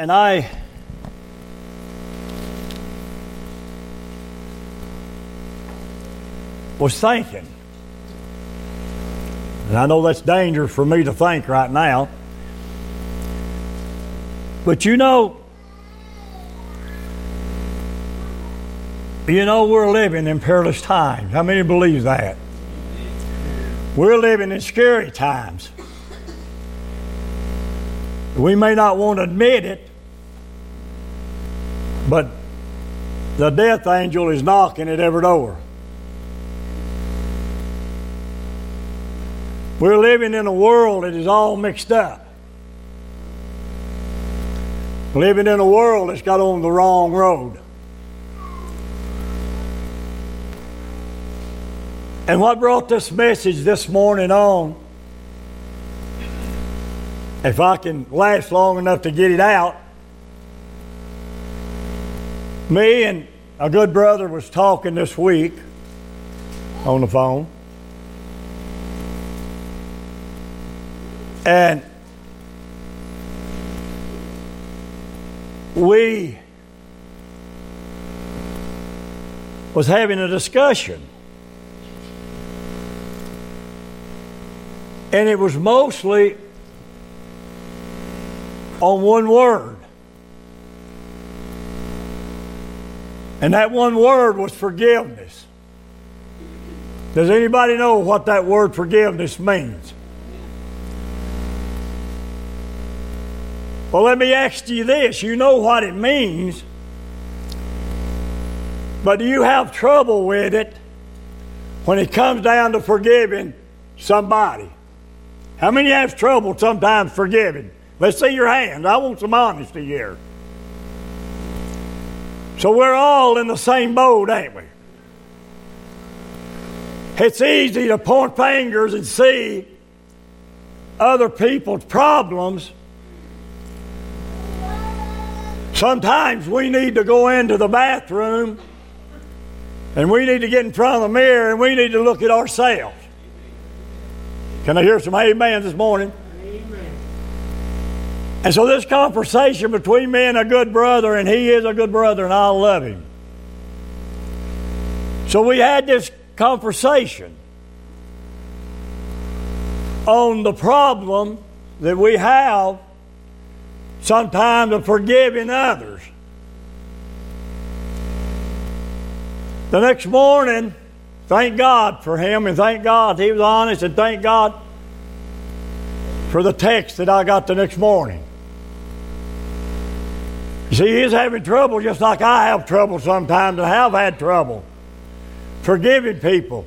and I was thinking, and I know that's dangerous for me to think right now, but you know, you know we're living in perilous times. How many believe that? We're living in scary times. We may not want to admit it, but the death angel is knocking at every door. We're living in a world that is all mixed up. Living in a world that's got on the wrong road. And what brought this message this morning on, if I can last long enough to get it out, me and a good brother was talking this week on the phone. And we was having a discussion. And it was mostly on one word. And that one word was forgiveness. Does anybody know what that word forgiveness means? Well, let me ask you this. You know what it means, but do you have trouble with it when it comes down to forgiving somebody? How many have trouble sometimes forgiving? Let's see your hands. I want some honesty here. So we're all in the same boat, ain't we? It's easy to point fingers and see other people's problems Sometimes we need to go into the bathroom and we need to get in front of the mirror and we need to look at ourselves. Can I hear some amen this morning? And so, this conversation between me and a good brother, and he is a good brother, and I love him. So, we had this conversation on the problem that we have sometimes of forgiving others. The next morning, thank God for him and thank God he was honest and thank God for the text that I got the next morning. See, he's having trouble just like I have trouble sometimes and have had trouble forgiving people.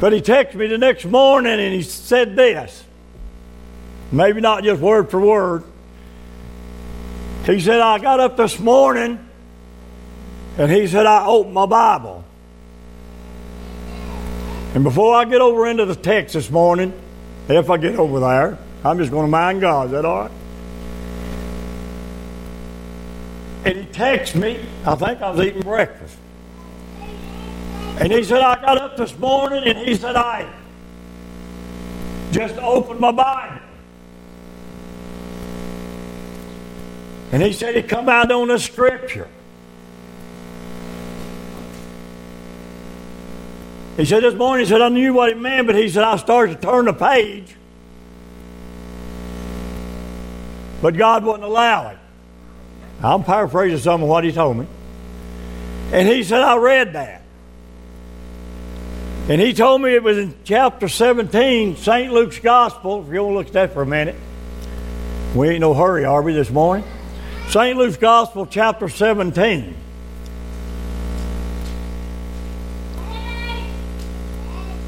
But he texted me the next morning and he said this. Maybe not just word for word. He said, I got up this morning and he said, I opened my Bible. And before I get over into the text this morning, if I get over there, I'm just going to mind God. Is that all right? Texted me, I think I was eating breakfast. And he said, I got up this morning and he said, I just opened my Bible. And he said he come out on a scripture. He said this morning, he said, I knew what it meant, but he said, I started to turn the page. But God wouldn't allow it. I'm paraphrasing some of what he told me. And he said, I read that. And he told me it was in chapter 17, St. Luke's Gospel. If you want to look at that for a minute. We ain't no hurry, are we, this morning? St. Luke's Gospel, chapter 17.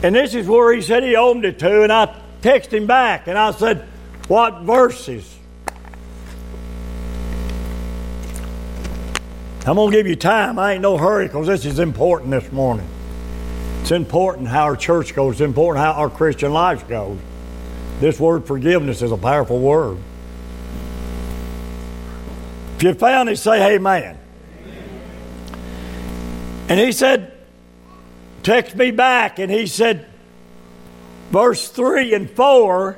And this is where he said he owned it to, and I texted him back and I said, What verses? I'm going to give you time. I ain't no hurry because this is important this morning. It's important how our church goes, it's important how our Christian life goes. This word forgiveness is a powerful word. If you found it, say amen. And he said, text me back, and he said, verse 3 and 4,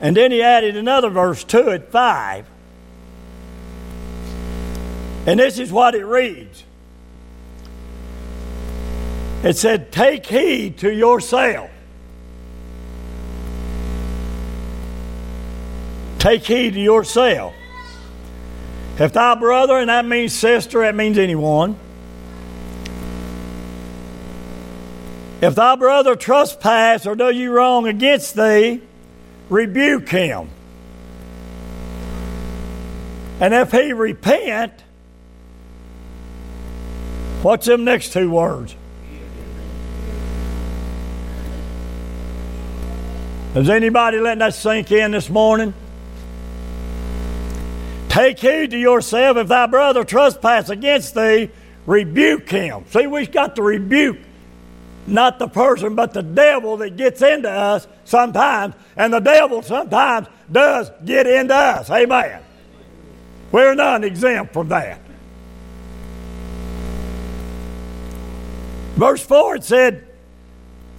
And then he added another verse to it, 5. And this is what it reads It said, Take heed to yourself. Take heed to yourself. If thy brother, and that means sister, that means anyone. If thy brother trespass or do you wrong against thee, rebuke him. And if he repent, what's them next two words? Is anybody letting that sink in this morning? Take heed to yourself. If thy brother trespass against thee, rebuke him. See, we've got to rebuke not the person, but the devil that gets into us sometimes. And the devil sometimes does get into us. Amen. We're not exempt from that. Verse 4 it said,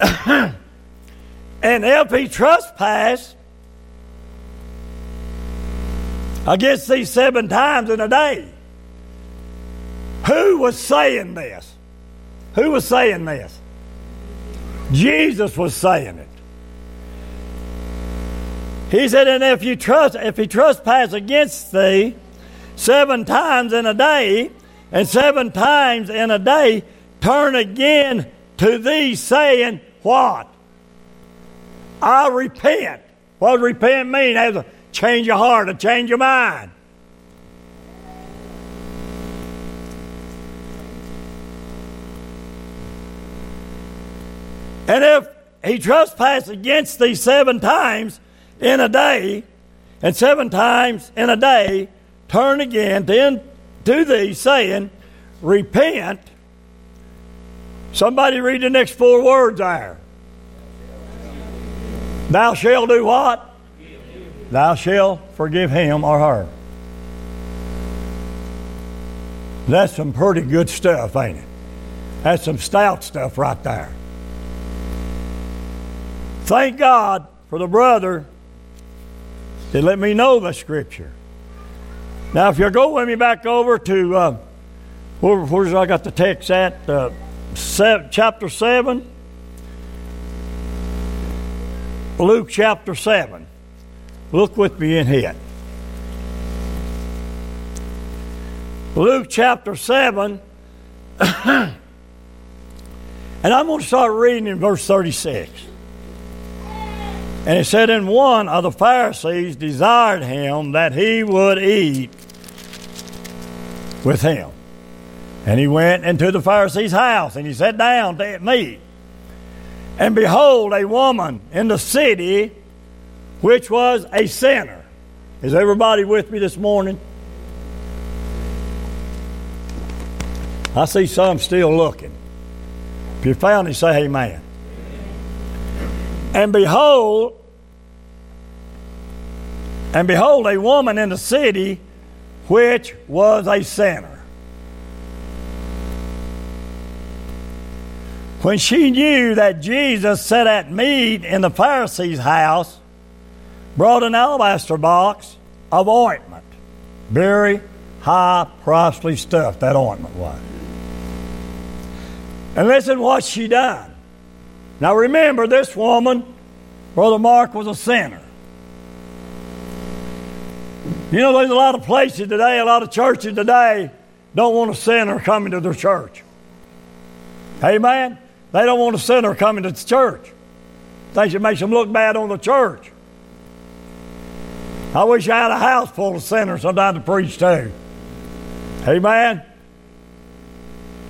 And if he trespass against these seven times in a day, who was saying this? Who was saying this? Jesus was saying it. He said, and if you trust, if he trespass against thee seven times in a day, and seven times in a day, turn again to thee, saying, What? I repent. What does repent mean? Has a change your heart, a change your mind. And if he trespass against thee seven times in a day, and seven times in a day, turn again to, to thee, saying, Repent. Somebody read the next four words there. Thou shalt do what? Thou shalt forgive him or her. That's some pretty good stuff, ain't it? That's some stout stuff right there. Thank God for the brother that let me know the scripture. Now, if you'll go with me back over to uh, where, where's I got the text at? Uh, seven, chapter 7. Luke chapter 7. Look with me in here. Luke chapter 7. and I'm going to start reading in verse 36. And it said, And one of the Pharisees desired him that he would eat with him. And he went into the Pharisee's house, and he sat down to meat. And behold, a woman in the city which was a sinner. Is everybody with me this morning? I see some still looking. If you found it, say amen. And behold, and behold, a woman in the city which was a sinner. When she knew that Jesus sat at meat in the Pharisee's house, brought an alabaster box of ointment. Very high pricely stuff that ointment was. And listen what she done. Now remember, this woman, Brother Mark, was a sinner. You know, there's a lot of places today, a lot of churches today don't want a sinner coming to their church. Amen? They don't want a sinner coming to the church. Thinks it makes them look bad on the church. I wish I had a house full of sinners sometimes to preach to. Amen?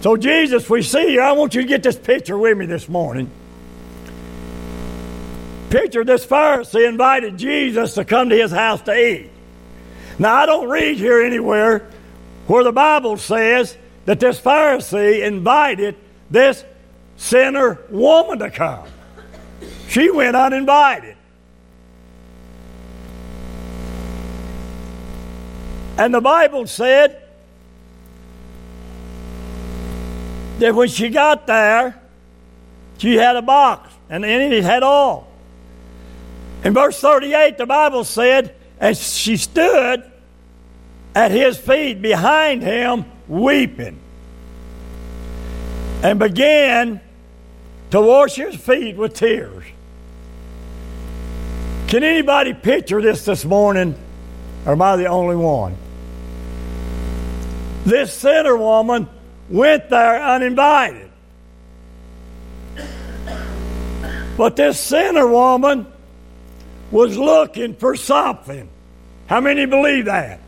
So, Jesus, we see you. I want you to get this picture with me this morning picture this Pharisee invited Jesus to come to his house to eat. Now, I don't read here anywhere where the Bible says that this Pharisee invited this sinner woman to come. She went uninvited. And the Bible said that when she got there, she had a box, and in it had all. In verse 38, the Bible said, and she stood at his feet behind him, weeping, and began to wash his feet with tears. Can anybody picture this this morning, or am I the only one? This sinner woman went there uninvited. But this sinner woman was looking for something. How many believe that?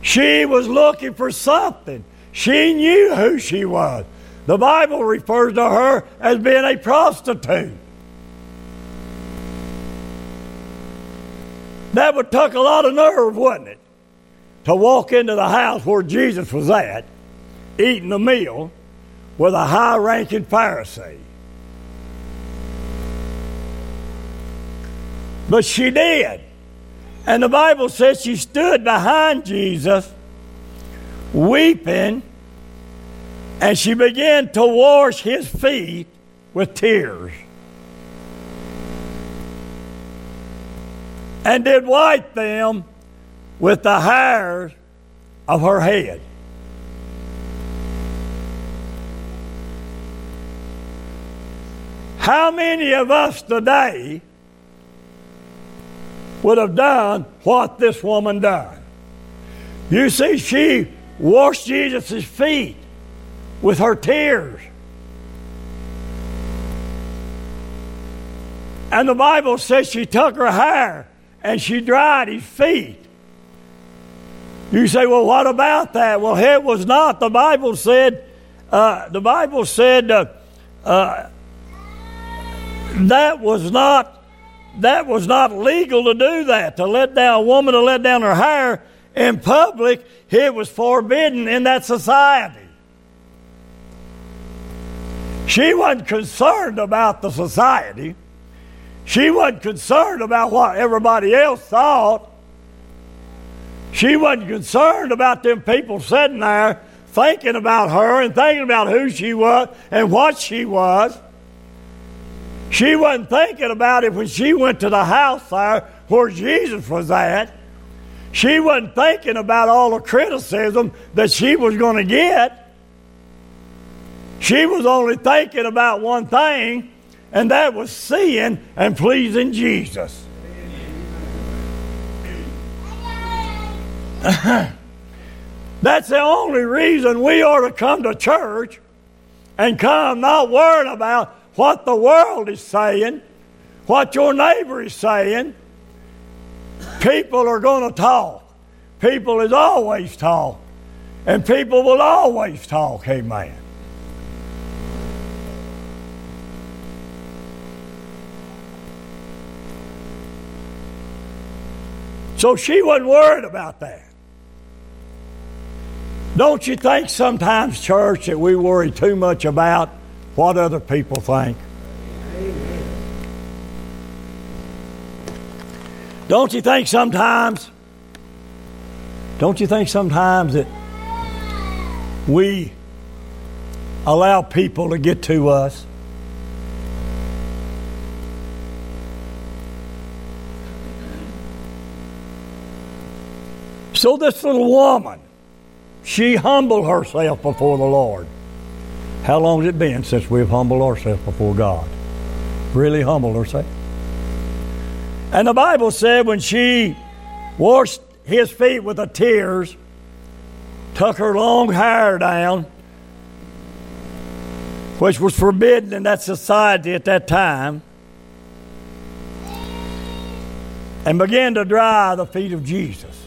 She was looking for something. She knew who she was. The Bible refers to her as being a prostitute. That would take a lot of nerve, wouldn't it? To walk into the house where Jesus was at, eating a meal with a high ranking Pharisee. But she did. And the Bible says she stood behind Jesus, weeping, and she began to wash his feet with tears. And did wipe them with the hairs of her head. How many of us today would have done what this woman done. You see, she washed Jesus' feet with her tears. And the Bible says she took her hair and she dried his feet. You say, well, what about that? Well, it was not. The Bible said, uh, the Bible said uh, uh, that was not that was not legal to do that. To let down a woman to let down her hair in public, it was forbidden in that society. She wasn't concerned about the society. She wasn't concerned about what everybody else thought. She wasn't concerned about them people sitting there thinking about her and thinking about who she was and what she was. She wasn't thinking about it when she went to the house there where Jesus was at. She wasn't thinking about all the criticism that she was going to get. She was only thinking about one thing, and that was seeing and pleasing Jesus. That's the only reason we ought to come to church and come not worrying about what the world is saying, what your neighbor is saying. People are going to talk. People is always talk. And people will always talk. Amen. So she wasn't worried about that. Don't you think sometimes, church, that we worry too much about what other people think. Don't you think sometimes? Don't you think sometimes that we allow people to get to us? So this little woman, she humbled herself before the Lord. How long has it been since we've humbled ourselves before God? Really humbled ourselves. And the Bible said when she washed his feet with the tears, took her long hair down, which was forbidden in that society at that time, and began to dry the feet of Jesus.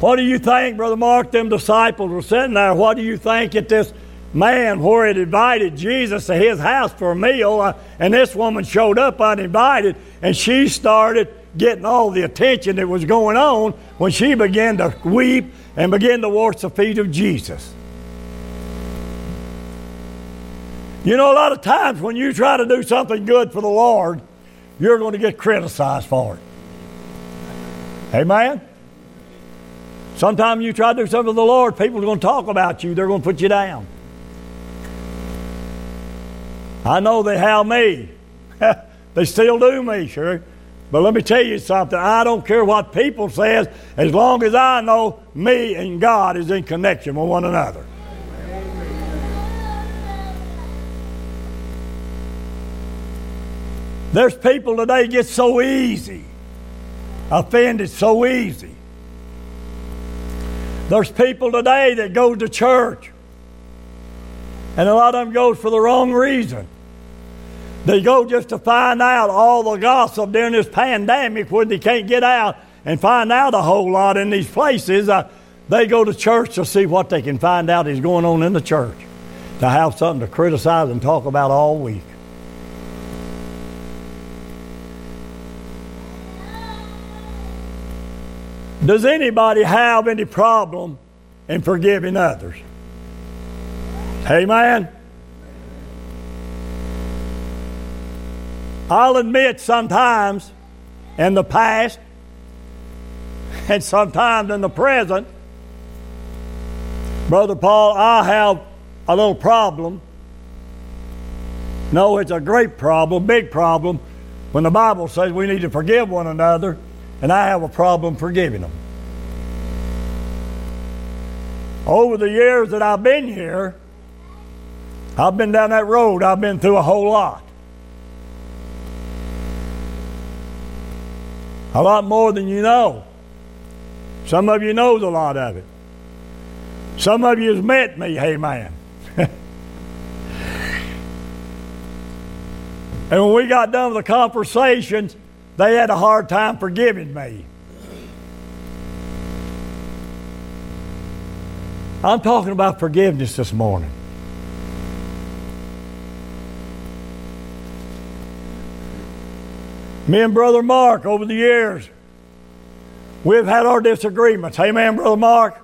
What do you think, Brother Mark? Them disciples were sitting there. What do you think that this man, where had invited Jesus to his house for a meal, uh, and this woman showed up uninvited, and she started getting all the attention that was going on when she began to weep and began to wash the feet of Jesus. You know, a lot of times when you try to do something good for the Lord, you're going to get criticized for it. Amen? Sometimes you try to do something for the Lord, people are going to talk about you, they're going to put you down. I know they have me. they still do me, sure. But let me tell you something. I don't care what people says as long as I know me and God is in connection with one another. There's people today get so easy, offended so easy. There's people today that go to church, and a lot of them go for the wrong reason. They go just to find out all the gossip during this pandemic when they can't get out and find out a whole lot in these places. Uh, they go to church to see what they can find out is going on in the church, to have something to criticize and talk about all week. Does anybody have any problem in forgiving others? Amen. I'll admit sometimes in the past and sometimes in the present, Brother Paul, I have a little problem. No, it's a great problem, big problem, when the Bible says we need to forgive one another and I have a problem forgiving them. Over the years that I've been here, I've been down that road, I've been through a whole lot. A lot more than you know. Some of you knows a lot of it. Some of you has met me, hey man. and when we got done with the conversations, they had a hard time forgiving me. I'm talking about forgiveness this morning. Me and Brother Mark over the years, we've had our disagreements. Man, Brother Mark.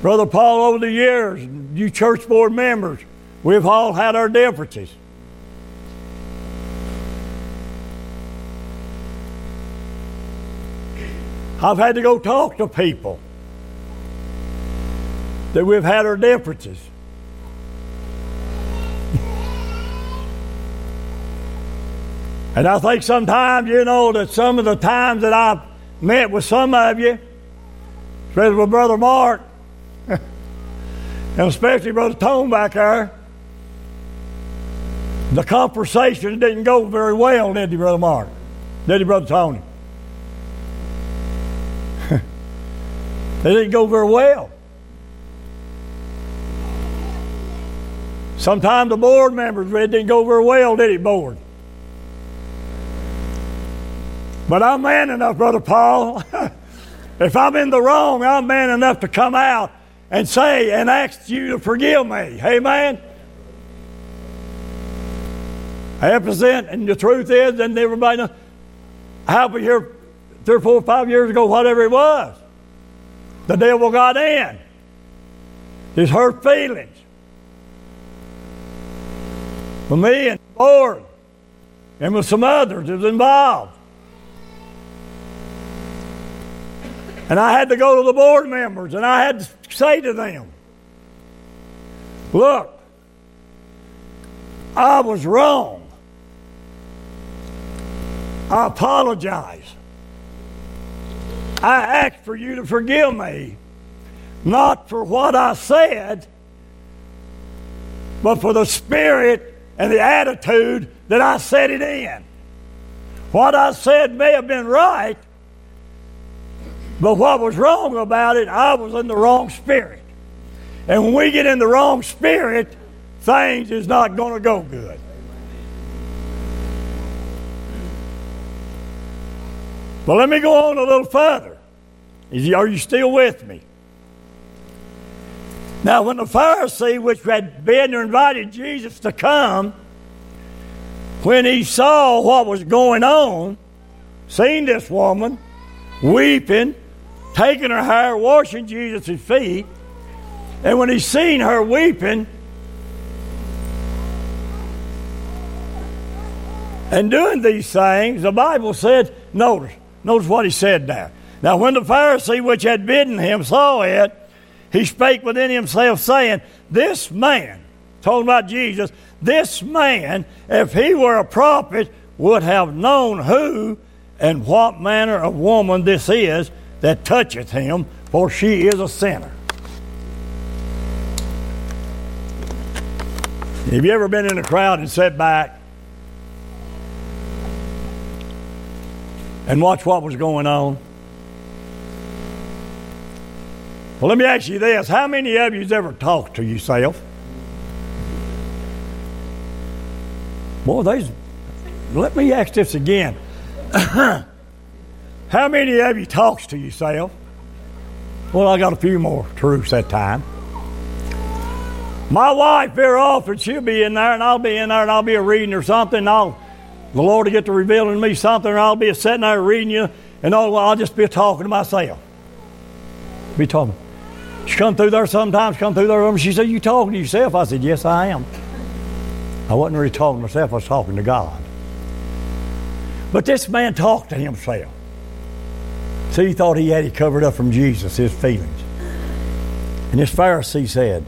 Brother Paul, over the years, you church board members, We've all had our differences. I've had to go talk to people that we've had our differences. and I think sometimes, you know, that some of the times that I've met with some of you, especially with Brother Mark, and especially Brother Tone back there, the conversation didn't go very well, did he, Brother Mark? Did he, Brother Tony? it didn't go very well. Sometimes the board members, it didn't go very well, did it, board? But I'm man enough, Brother Paul. if I'm in the wrong, I'm man enough to come out and say and ask you to forgive me. Amen. I present, and the truth is, and everybody knows, half a year, three four five years ago, whatever it was, the devil got in. His hurt feelings. For me and the Lord, and with some others that was involved. And I had to go to the board members and I had to say to them, look, I was wrong. I apologize. I ask for you to forgive me, not for what I said, but for the spirit and the attitude that I said it in. What I said may have been right, but what was wrong about it, I was in the wrong spirit. And when we get in the wrong spirit, things is not going to go good. But let me go on a little further. Are you still with me? Now, when the Pharisee, which had been invited Jesus to come, when he saw what was going on, seen this woman weeping, taking her hair, washing Jesus' feet, and when he seen her weeping and doing these things, the Bible said, notice, Notice what he said there. Now, when the Pharisee which had bidden him saw it, he spake within himself, saying, This man, talking about Jesus, this man, if he were a prophet, would have known who and what manner of woman this is that toucheth him, for she is a sinner. Have you ever been in a crowd and sat back and watch what was going on? Well, let me ask you this how many of you ever talked to yourself? Boy, there's. Let me ask this again. how many of you talks to yourself? Well, I got a few more truths that time. My wife, very often, she'll be in there, and I'll be in there, and I'll be reading or something. I'll, the Lord will get to revealing to me something, and I'll be sitting there reading you, and I'll, I'll just be talking to myself. Be talking. She come through there sometimes, come through there, she said, You talking to yourself? I said, Yes, I am. I wasn't really talking to myself, I was talking to God. But this man talked to himself. See, he thought he had it covered up from Jesus, his feelings. And this Pharisee said,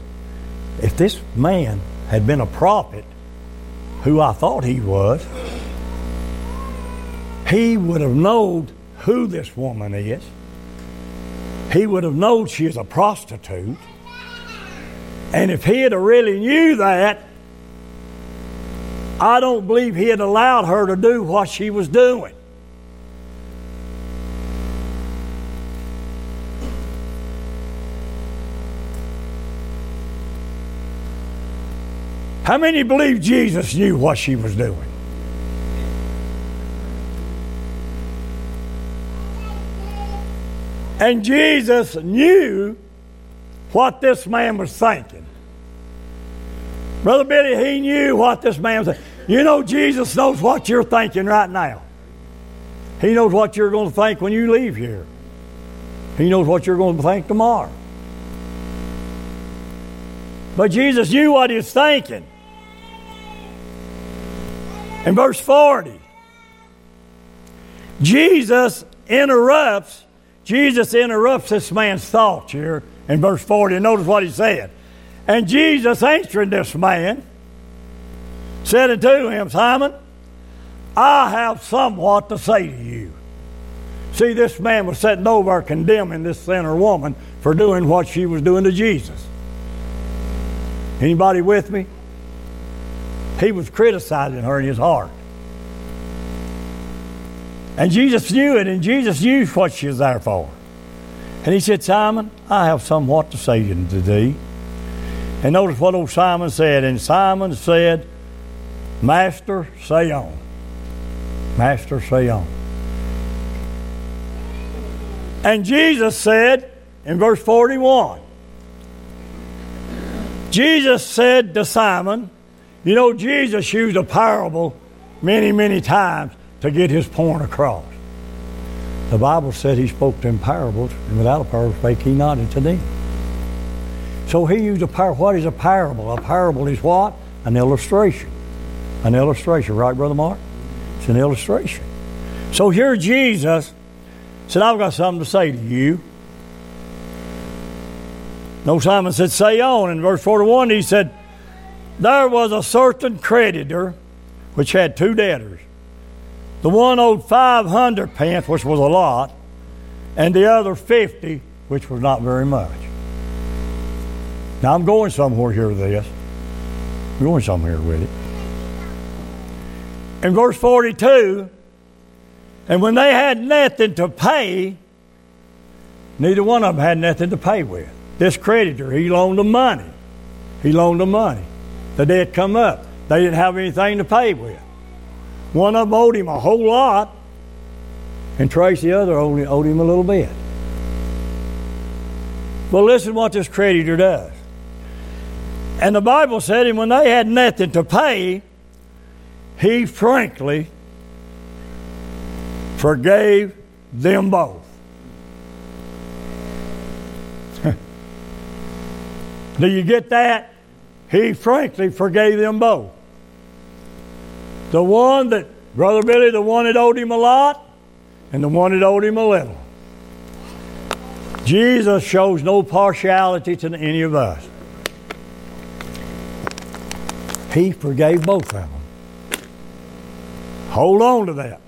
if this man had been a prophet, who I thought he was, he would have known who this woman is. He would have known she is a prostitute. And if he had really knew that, I don't believe he had allowed her to do what she was doing. How many believe Jesus knew what she was doing? And Jesus knew what this man was thinking. Brother Billy, he knew what this man was thinking. You know, Jesus knows what you're thinking right now. He knows what you're going to think when you leave here. He knows what you're going to think tomorrow. But Jesus knew what he was thinking. In verse 40, Jesus interrupts, Jesus interrupts this man's thoughts here in verse 40. And notice what he said. And Jesus answering this man said unto him, Simon, I have somewhat to say to you. See, this man was sitting over condemning this sinner woman for doing what she was doing to Jesus. Anybody with me? He was criticizing her in his heart. And Jesus knew it, and Jesus knew what she was there for. And he said, Simon, I have somewhat to say to thee. And notice what old Simon said. And Simon said, Master, say on. Master, say on. And Jesus said in verse 41, Jesus said to Simon, you know, Jesus used a parable many, many times to get his point across. The Bible said he spoke to in parables, and without a parable spake he not unto them. So he used a parable. What is a parable? A parable is what? An illustration. An illustration, right, Brother Mark? It's an illustration. So here Jesus said, I've got something to say to you. No, Simon said, Say on. In verse 41, he said, there was a certain creditor which had two debtors. The one owed 500 pence, which was a lot, and the other 50, which was not very much. Now, I'm going somewhere here with this. I'm going somewhere with it. In verse 42, and when they had nothing to pay, neither one of them had nothing to pay with. This creditor, he loaned them money. He loaned them money. The debt come up. They didn't have anything to pay with. One of them owed him a whole lot, and Trace the other only owed him a little bit. But listen what this creditor does. And the Bible said, and when they had nothing to pay, he frankly forgave them both. Do you get that? he frankly forgave them both. The one that, Brother Billy, the one that owed him a lot, and the one that owed him a little. Jesus shows no partiality to any of us. He forgave both of them. Hold on to that.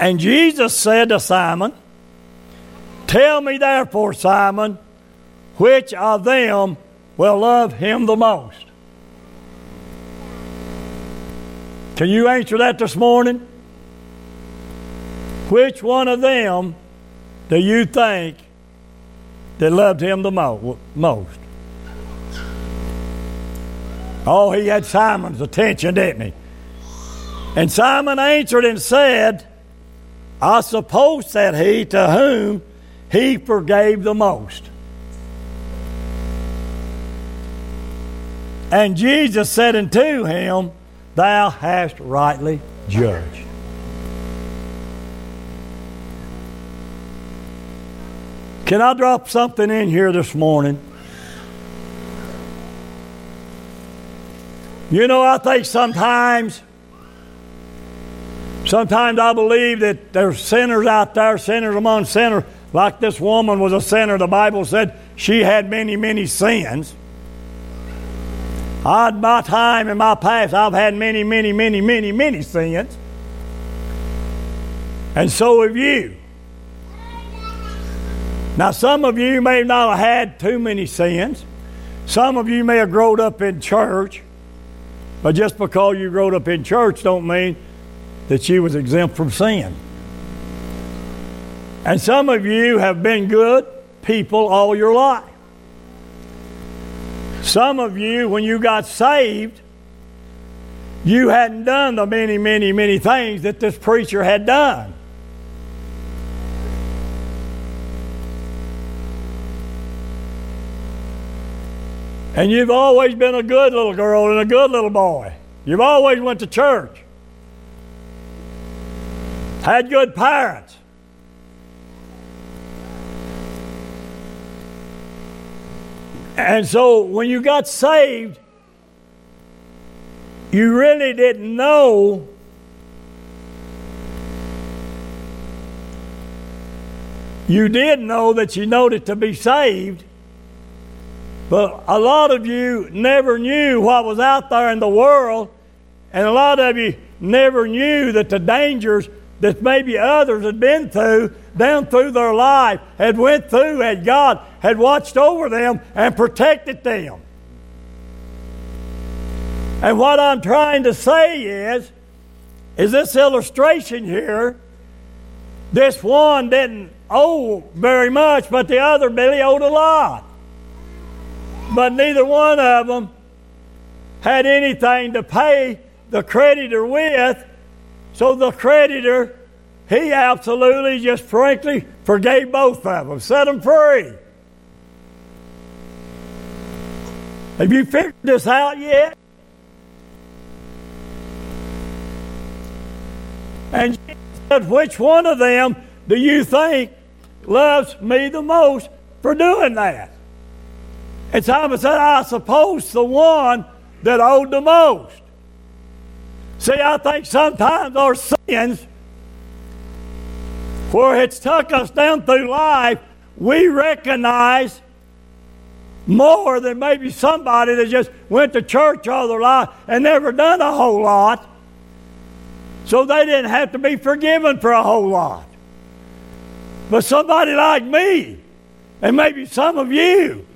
And Jesus said to Simon, Tell me therefore, Simon, which of them will love him the most? Can you answer that this morning? Which one of them do you think that loved him the mo- most? Oh, he had Simon's attention, didn't he? And Simon answered and said, I suppose, that he, to whom he forgave the most. And Jesus said unto him, Thou hast rightly judged. Can I drop something in here this morning? You know, I think sometimes, sometimes I believe that there's sinners out there, sinners among sinners, like this woman was a sinner. The Bible said she had many, many sins. I, my time in my past, I've had many, many, many, many, many sins. And so have you. Now, some of you may not have had too many sins. Some of you may have grown up in church. But just because you grew up in church don't mean that you was exempt from sin. And some of you have been good people all your life. Some of you, when you got saved, you hadn't done the many, many, many things that this preacher had done. And you've always been a good little girl and a good little boy. You've always went to church. Had good parents. And so when you got saved, you really didn't know you did know that you needed to be saved but a lot of you never knew what was out there in the world, and a lot of you never knew that the dangers that maybe others had been through down through their life had went through had God had watched over them and protected them. And what I'm trying to say is, is this illustration here, this one didn't owe very much, but the other Billy owed a lot. But neither one of them had anything to pay the creditor with. So the creditor, he absolutely just frankly forgave both of them, set them free. Have you figured this out yet? And said, Which one of them do you think loves me the most for doing that? And Simon said, I suppose the one that owed the most. See, I think sometimes our sins, where it's took us down through life, we recognize more than maybe somebody that just went to church all their life and never done a whole lot. So they didn't have to be forgiven for a whole lot. But somebody like me, and maybe some of you,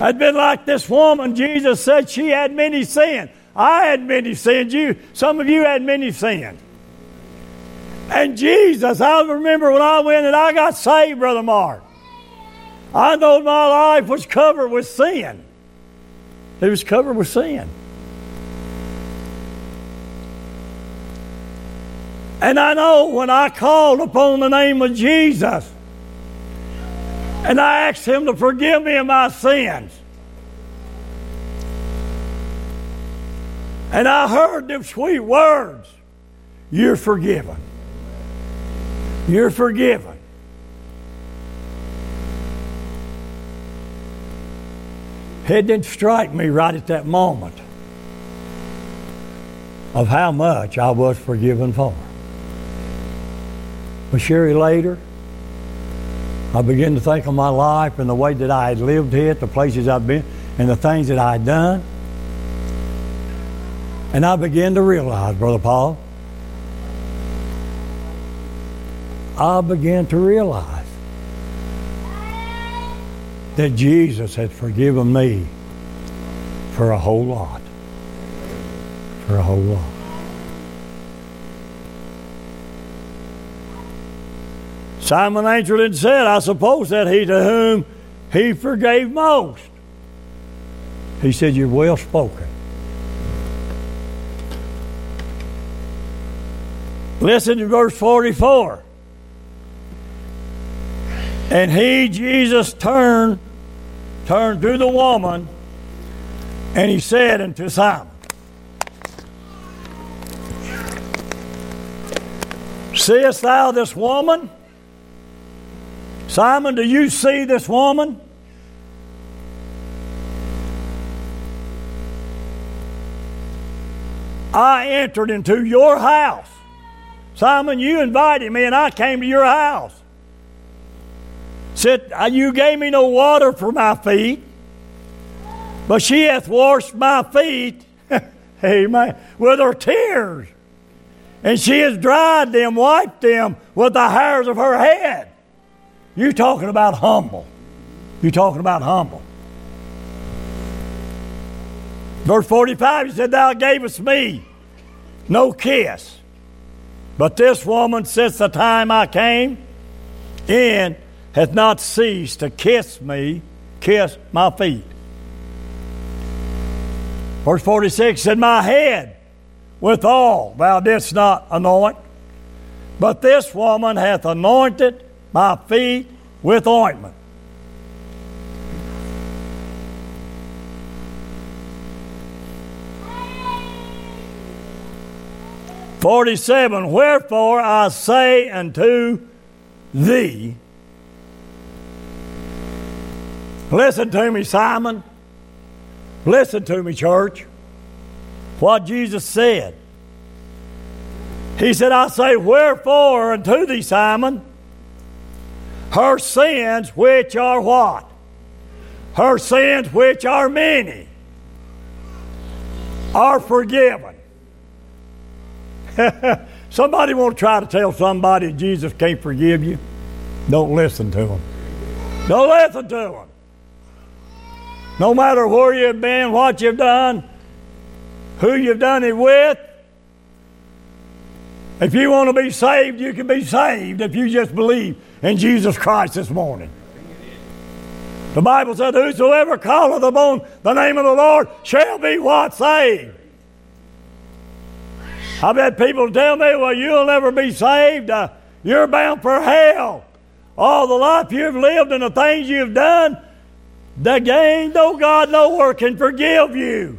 I'd been like this woman. Jesus said she had many sins. I had many sins. You, some of you had many sins. And Jesus, I remember when I went and I got saved, Brother Mark. I know my life was covered with sin. It was covered with sin. And I know when I called upon the name of Jesus, and I asked Him to forgive me of my sins. And I heard them sweet words You're forgiven. You're forgiven. It didn't strike me right at that moment. of how much I was forgiven for. But Sherry, later, I began to think of my life and the way that I had lived here, the places I've been, and the things that I had done. And I began to realize, Brother Paul, I began to realize that Jesus had forgiven me for a whole lot. For a whole lot. Simon Angel said, I suppose that he to whom he forgave most. He said, You're well spoken. Listen to verse 44. And he, Jesus, turned, turned to the woman, and he said unto Simon, Seest thou this woman? Simon, do you see this woman? I entered into your house. Simon, you invited me and I came to your house. Said, uh, You gave me no water for my feet, but she hath washed my feet, amen, with her tears. And she has dried them, wiped them with the hairs of her head. You talking about humble. You talking about humble. Verse 45, he said, Thou gavest me no kiss. But this woman, since the time I came in, hath not ceased to kiss me, kiss my feet. Verse 46 said, My head withal thou didst not anoint, but this woman hath anointed my feet with ointment. Forty-seven. Wherefore I say unto thee, listen to me, Simon. Listen to me, church. What Jesus said. He said, I say, Wherefore unto thee, Simon, her sins which are what? Her sins which are many are forgiven. somebody want to try to tell somebody Jesus can't forgive you? Don't listen to them. Don't listen to them. No matter where you've been, what you've done, who you've done it with, if you want to be saved, you can be saved if you just believe in Jesus Christ this morning. The Bible said, Whosoever calleth upon the name of the Lord shall be what? Saved. I've had people tell me, Well, you'll never be saved. Uh, you're bound for hell. All the life you've lived and the things you've done, the gain, no God nowhere can forgive you.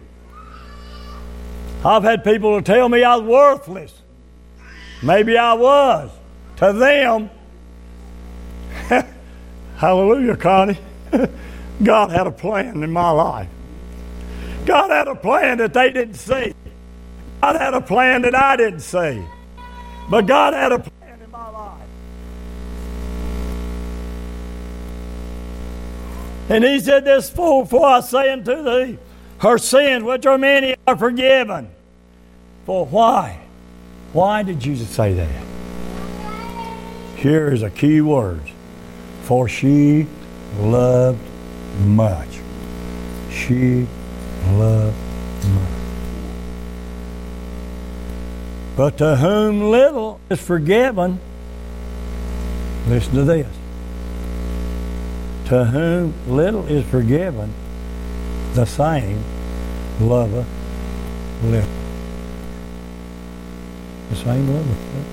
I've had people to tell me I was worthless. Maybe I was to them. Hallelujah, Connie. God had a plan in my life. God had a plan that they didn't see. God had a plan that I didn't see. But God had a plan And he said, This fool, for I say unto thee, her sins, which are many, are forgiven. For why? Why did Jesus say that? Here is a key word. For she loved much. She loved much. But to whom little is forgiven, listen to this. To whom little is forgiven, the same loveth little. The same loveth little.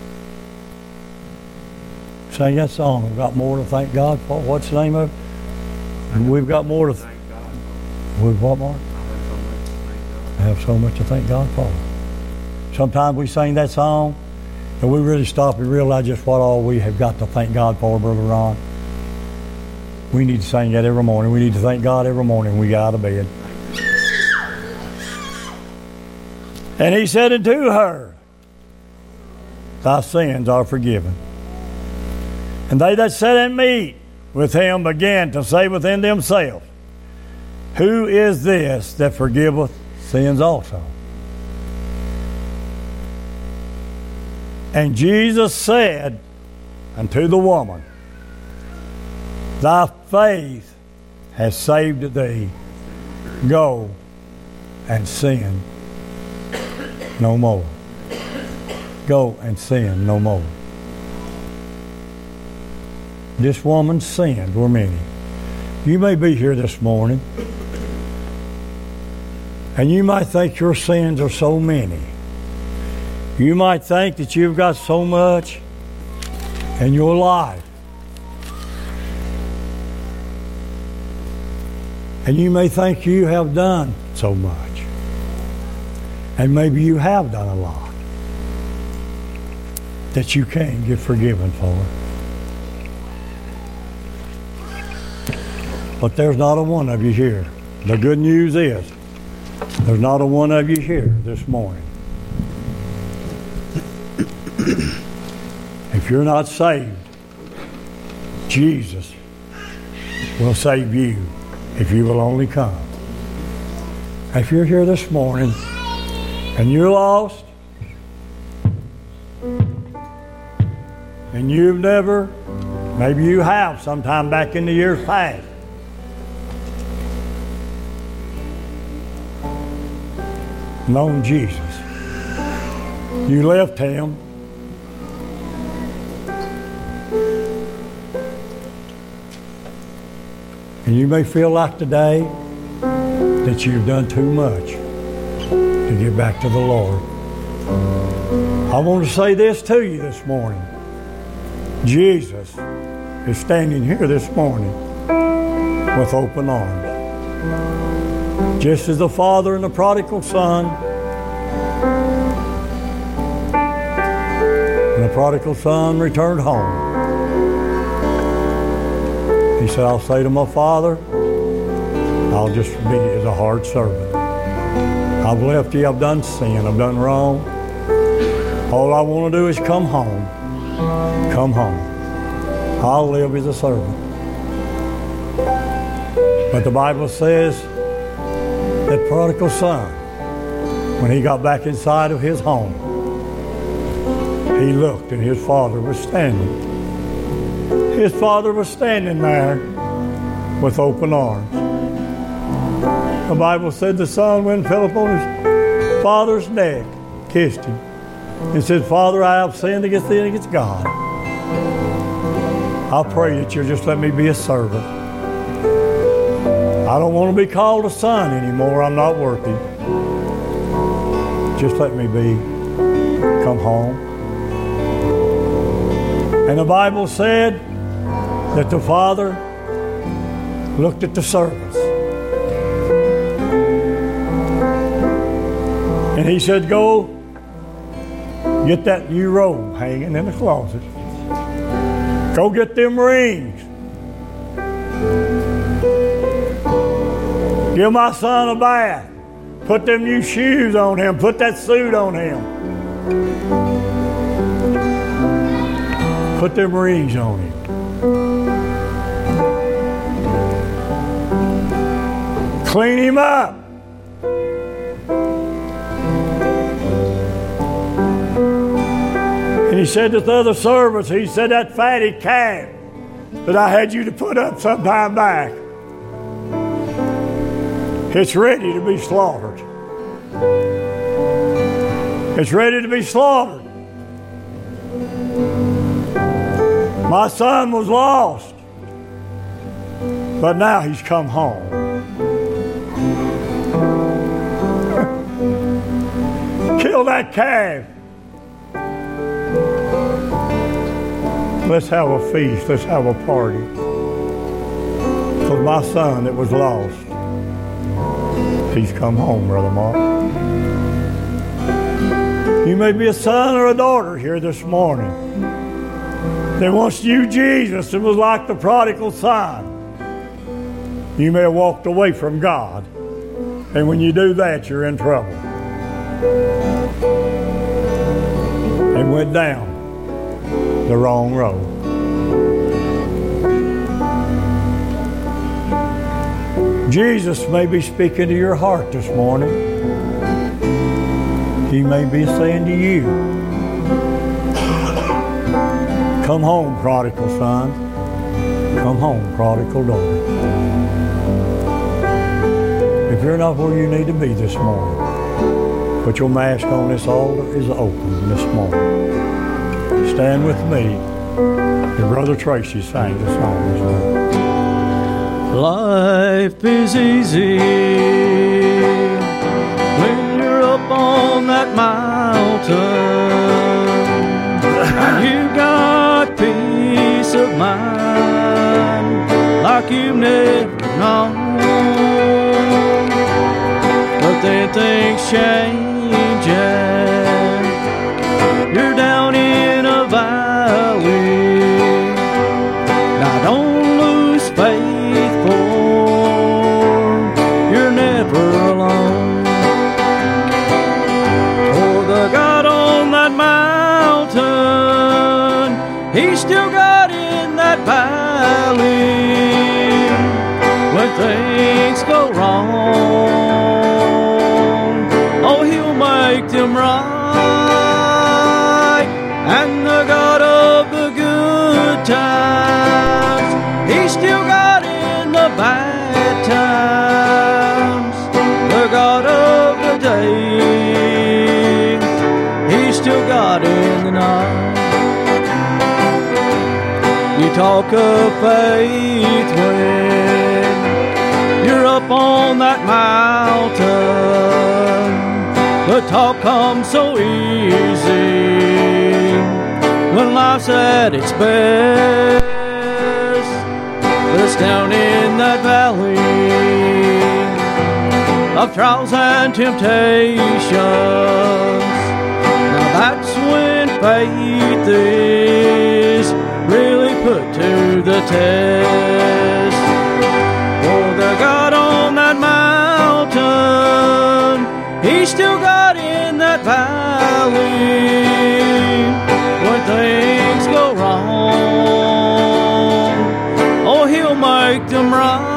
Sing that song. We've got more to thank God for. What's the name of it? And we've got more to thank God. We've what more? I have so much to thank God for. Sometimes we sing that song and we really stop and realize just what all we have got to thank God for, Brother Ron. We need to sing that every morning. We need to thank God every morning we get out of bed. And he said unto her, Thy sins are forgiven. And they that sat at meat with him began to say within themselves, Who is this that forgiveth sins also? And Jesus said unto the woman, Thy faith has saved thee. Go and sin no more. Go and sin no more. This woman's sins were many. You may be here this morning, and you might think your sins are so many. You might think that you've got so much in your life. And you may think you have done so much. And maybe you have done a lot that you can't get forgiven for. But there's not a one of you here. The good news is there's not a one of you here this morning if you're not saved, Jesus will save you if you will only come. If you're here this morning and you're lost and you've never, maybe you have sometime back in the years past, known Jesus. You left him And you may feel like today that you've done too much to get back to the Lord. I want to say this to you this morning. Jesus is standing here this morning with open arms. Just as the father and the prodigal son, and the prodigal son returned home. He said, I'll say to my father, I'll just be as a hard servant. I've left you, I've done sin, I've done wrong. All I want to do is come home. Come home. I'll live as a servant. But the Bible says that prodigal son, when he got back inside of his home, he looked and his father was standing his father was standing there with open arms. The Bible said the son went and fell upon his father's neck, kissed him, and said, Father, I have sinned against thee and against God. I pray that you'll just let me be a servant. I don't want to be called a son anymore. I'm not worthy. Just let me be. Come home. And the Bible said that the Father looked at the servants. And he said, Go get that new robe hanging in the closet. Go get them rings. Give my son a bath. Put them new shoes on him. Put that suit on him. Put them rings on him. Clean him up. And he said to the other servants, he said, that fatty calf that I had you to put up some time back, it's ready to be slaughtered. It's ready to be slaughtered. My son was lost, but now he's come home. Kill that calf. Let's have a feast. Let's have a party. For my son that was lost, he's come home, Brother Mark. You may be a son or a daughter here this morning that wants you, Jesus, and was like the prodigal son. You may have walked away from God. And when you do that, you're in trouble. And went down the wrong road. Jesus may be speaking to your heart this morning. He may be saying to you, Come home, prodigal son. Come home, prodigal daughter. If you're not where you need to be this morning, put your mask on. This altar is open this morning. Stand with me. Your brother Tracy sang the song. Life is easy when you're up on that mountain you got peace of mind like you've never known. But then things change and in the night. You talk of faith when you're up on that mountain. The talk comes so easy when life's at its best. But it's down in that valley of trials and temptations. Faith is really put to the test. For the God on that mountain, He's still God in that valley. When things go wrong, oh, He'll make them right.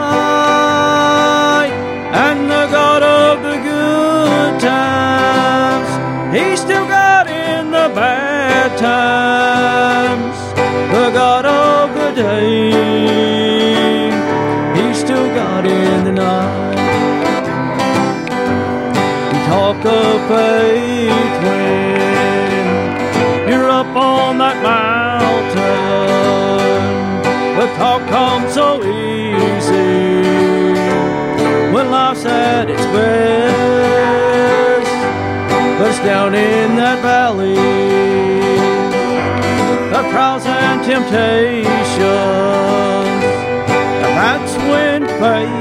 Times. The God of the day, He's still God in the night. We talk of faith when you're up on that mountain. The talk comes so easy when life's at its best. But it's down in that valley of trials and temptations. And that's when faith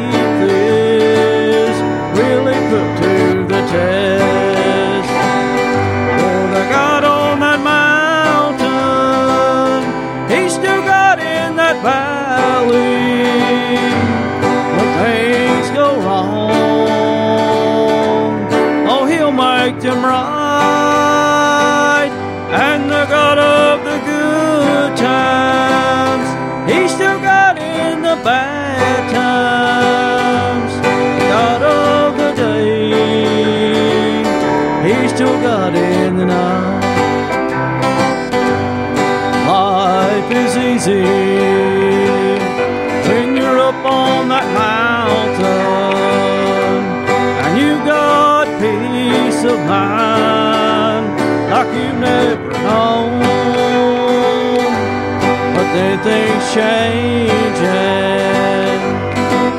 But then things change and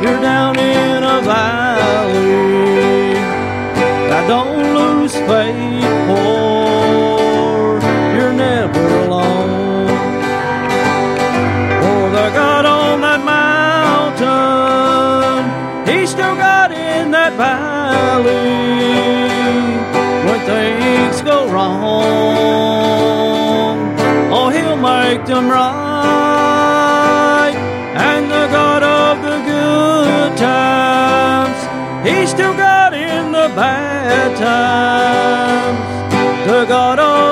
you're down in a valley. Now don't lose faith, for you're never alone. For the God on that mountain, He's still God in that valley. When things go wrong, oh, He'll make them right. Lord. Oh,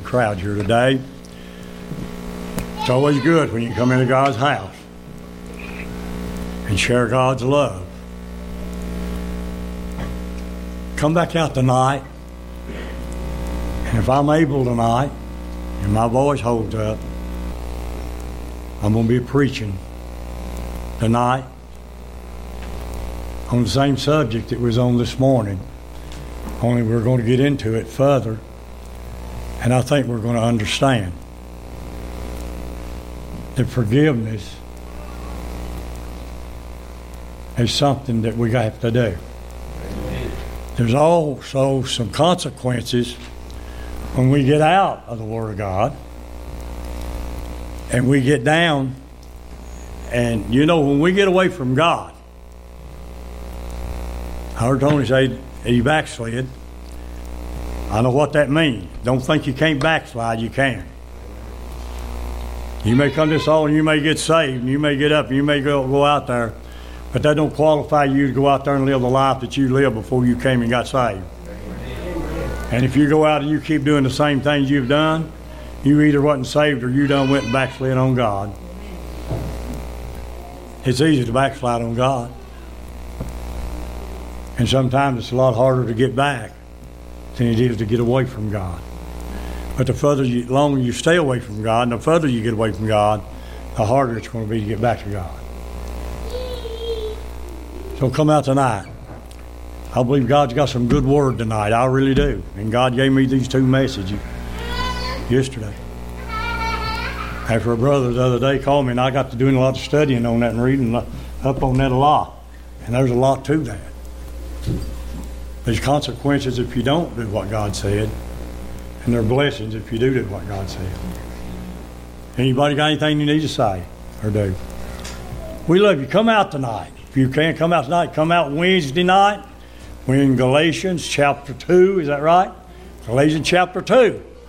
good crowd here today. It's always good when you come into God's house and share God's love. Come back out tonight, and if I'm able tonight, and my voice holds up, I'm going to be preaching tonight on the same subject it was on this morning. Only we're going to get into it further, and I think we're going to understand that forgiveness is something that we have to do. There's also some consequences when we get out of the Word of God and we get down. And you know, when we get away from God, I heard Tony say he backslid. I know what that means. Don't think you can't backslide, you can. You may come this altar and you may get saved and you may get up and you may go, go out there, but that don't qualify you to go out there and live the life that you lived before you came and got saved. And if you go out and you keep doing the same things you've done, you either wasn't saved or you done went and backslid on God. It's easy to backslide on God. And sometimes it's a lot harder to get back than it is to get away from God. But the further you, longer you stay away from God, and the further you get away from God, the harder it's going to be to get back to God. So come out tonight. I believe God's got some good word tonight. I really do. And God gave me these two messages yesterday. After a brother the other day called me, and I got to doing a lot of studying on that and reading up on that a lot. And there's a lot to that. There's consequences if you don't do what God said, and there are blessings if you do do what God said. Anybody got anything you need to say or do? We love you. Come out tonight. If you can't come out tonight, come out Wednesday night. We're in Galatians chapter 2, is that right? Galatians chapter 2.